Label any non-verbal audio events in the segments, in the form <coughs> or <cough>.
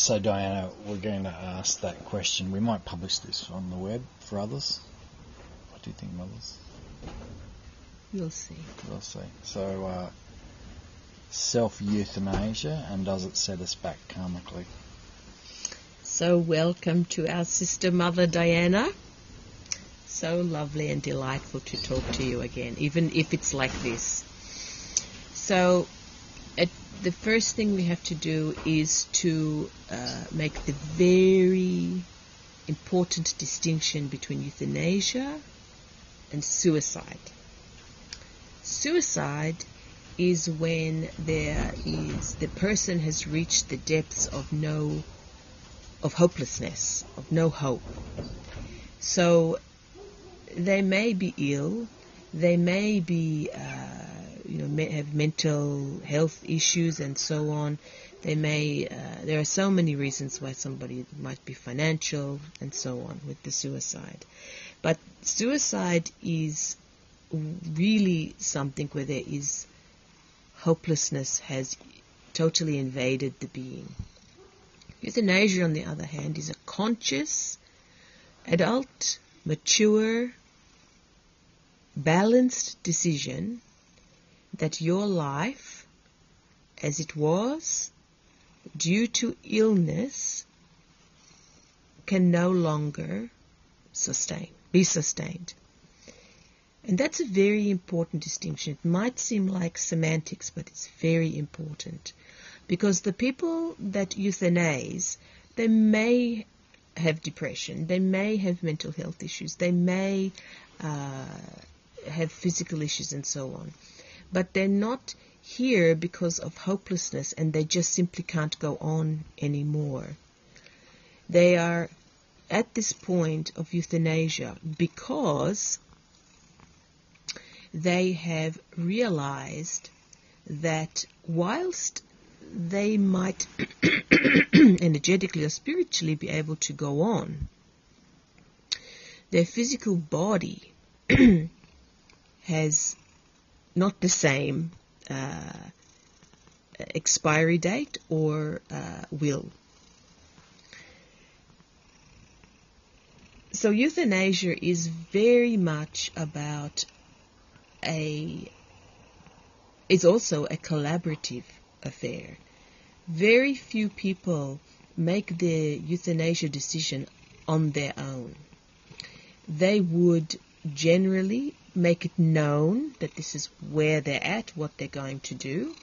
So, Diana, we're going to ask that question. We might publish this on the web for others. What do you think, mothers? You'll see. We'll see. So, uh, self euthanasia, and does it set us back karmically? So, welcome to our sister mother Diana. So lovely and delightful to talk to you again, even if it's like this. So, the first thing we have to do is to uh, make the very important distinction between euthanasia and suicide. Suicide is when there is the person has reached the depths of no of hopelessness, of no hope. So they may be ill, they may be, uh, you know, have mental health issues and so on. They may, uh, there are so many reasons why somebody might be financial and so on with the suicide. But suicide is really something where there is hopelessness has totally invaded the being. Euthanasia, on the other hand, is a conscious, adult, mature, balanced decision that your life, as it was, due to illness, can no longer sustain, be sustained. And that's a very important distinction. It might seem like semantics, but it's very important. Because the people that euthanize, they may have depression, they may have mental health issues, they may uh, have physical issues and so on. But they're not here because of hopelessness and they just simply can't go on anymore. They are at this point of euthanasia because they have realized that whilst they might <coughs> energetically or spiritually be able to go on, their physical body <coughs> has not the same uh, expiry date or uh, will. So euthanasia is very much about a it's also a collaborative affair. Very few people make the euthanasia decision on their own. They would generally make it known that this is where they're at, what they're going to do.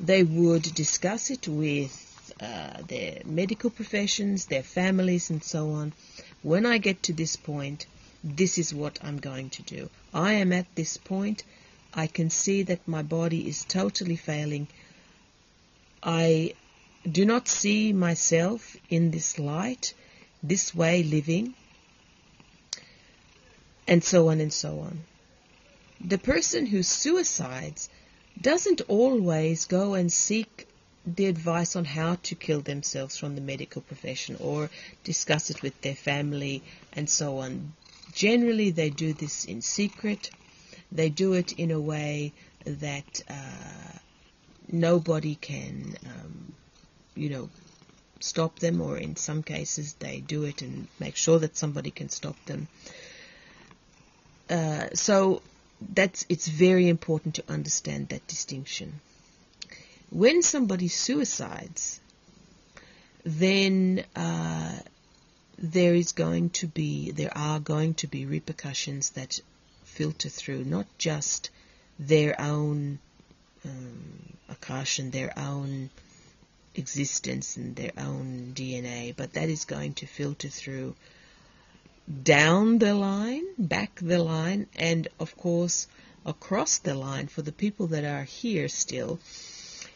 They would discuss it with uh, their medical professions, their families, and so on. When I get to this point, this is what I'm going to do. I am at this point. I can see that my body is totally failing. I do not see myself in this light, this way living and so on and so on. The person who suicides doesn't always go and seek the advice on how to kill themselves from the medical profession or discuss it with their family and so on. Generally, they do this in secret. They do it in a way that uh, nobody can, um, you know, stop them, or in some cases, they do it and make sure that somebody can stop them. Uh, so that's it's very important to understand that distinction. When somebody suicides, then uh, there is going to be there are going to be repercussions that filter through not just their own um, and their own existence and their own DNA, but that is going to filter through down the line, back the line, and of course across the line for the people that are here still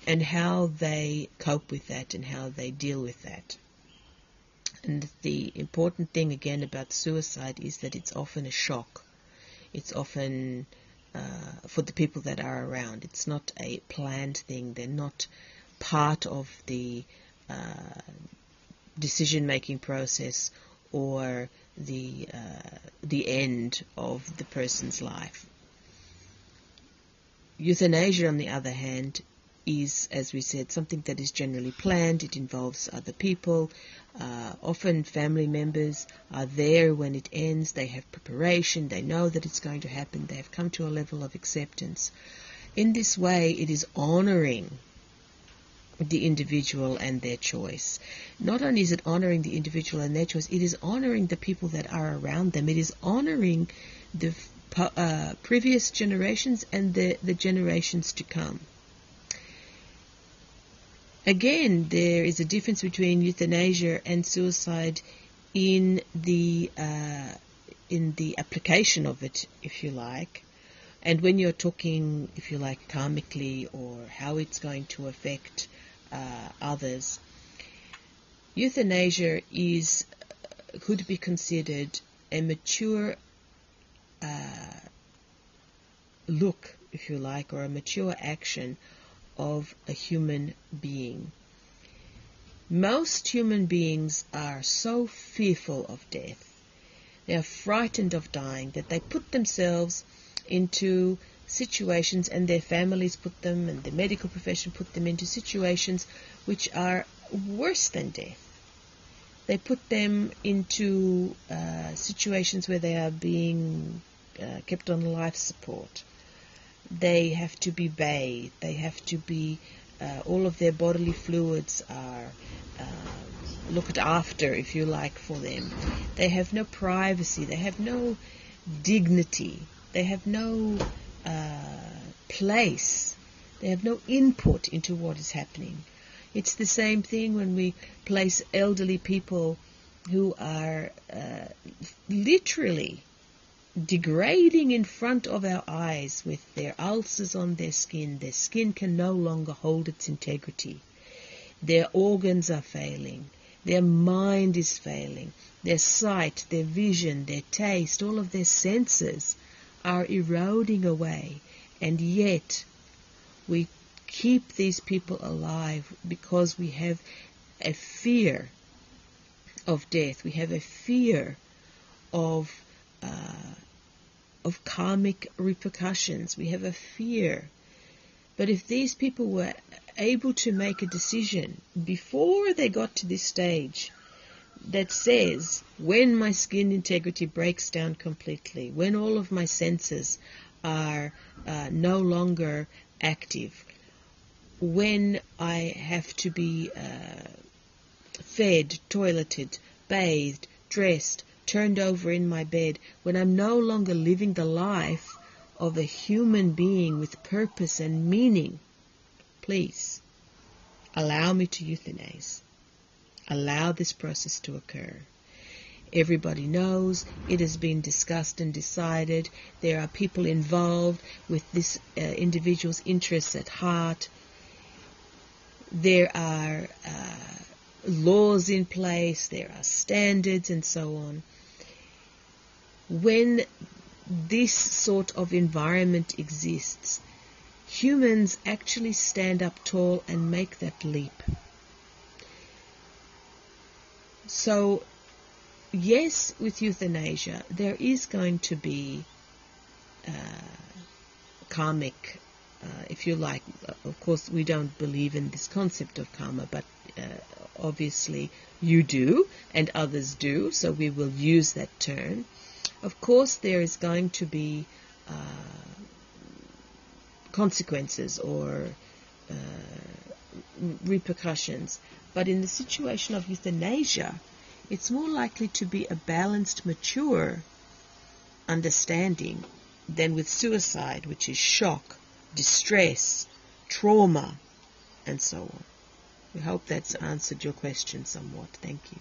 and how they cope with that and how they deal with that. And the important thing again about suicide is that it's often a shock. It's often uh, for the people that are around. It's not a planned thing. They're not part of the uh, decision making process or the uh, the end of the person's life. Euthanasia, on the other hand, is, as we said, something that is generally planned. It involves other people. Uh, often family members are there when it ends. They have preparation. They know that it's going to happen. They have come to a level of acceptance. In this way, it is honoring the individual and their choice. Not only is it honoring the individual and their choice, it is honoring the people that are around them. It is honoring the uh, previous generations and the, the generations to come. Again, there is a difference between euthanasia and suicide in the uh, in the application of it, if you like, and when you're talking, if you like, karmically or how it's going to affect uh, others. Euthanasia is could be considered a mature uh, look, if you like, or a mature action of a human being. Most human beings are so fearful of death, they are frightened of dying, that they put themselves into situations and their families put them and the medical profession put them into situations which are worse than death. They put them into uh, situations where they are being uh, kept on life support they have to be bathed, they have to be, uh, all of their bodily fluids are uh, looked after, if you like, for them. They have no privacy, they have no dignity, they have no uh, place, they have no input into what is happening. It's the same thing when we place elderly people who are uh, literally degrading in front of our eyes with their ulcers on their skin. Their skin can no longer hold its integrity. Their organs are failing. Their mind is failing. Their sight, their vision, their taste, all of their senses are eroding away. And yet, we keep these people alive because we have a fear of death. We have a fear of uh, of karmic repercussions. We have a fear. But if these people were able to make a decision before they got to this stage that says, when my skin integrity breaks down completely, when all of my senses are uh, no longer active, when I have to be uh, fed, toileted, bathed, dressed, turned over in my bed, when I'm no longer living the life of a human being with purpose and meaning, please allow me to euthanize. Allow this process to occur. Everybody knows it has been discussed and decided. There are people involved with this uh, individual's interests at heart. There are uh, laws in place, there are standards, and so on when this sort of environment exists, humans actually stand up tall and make that leap. So, yes, with euthanasia, there is going to be uh, karmic, uh, if you like. Of course, we don't believe in this concept of karma, but uh, obviously you do, and others do, so we will use that term. Of course, there is going to be uh, consequences or uh, repercussions, but in the situation of euthanasia, it's more likely to be a balanced, mature understanding than with suicide, which is shock, distress, trauma, and so on. We hope that's answered your question somewhat. Thank you.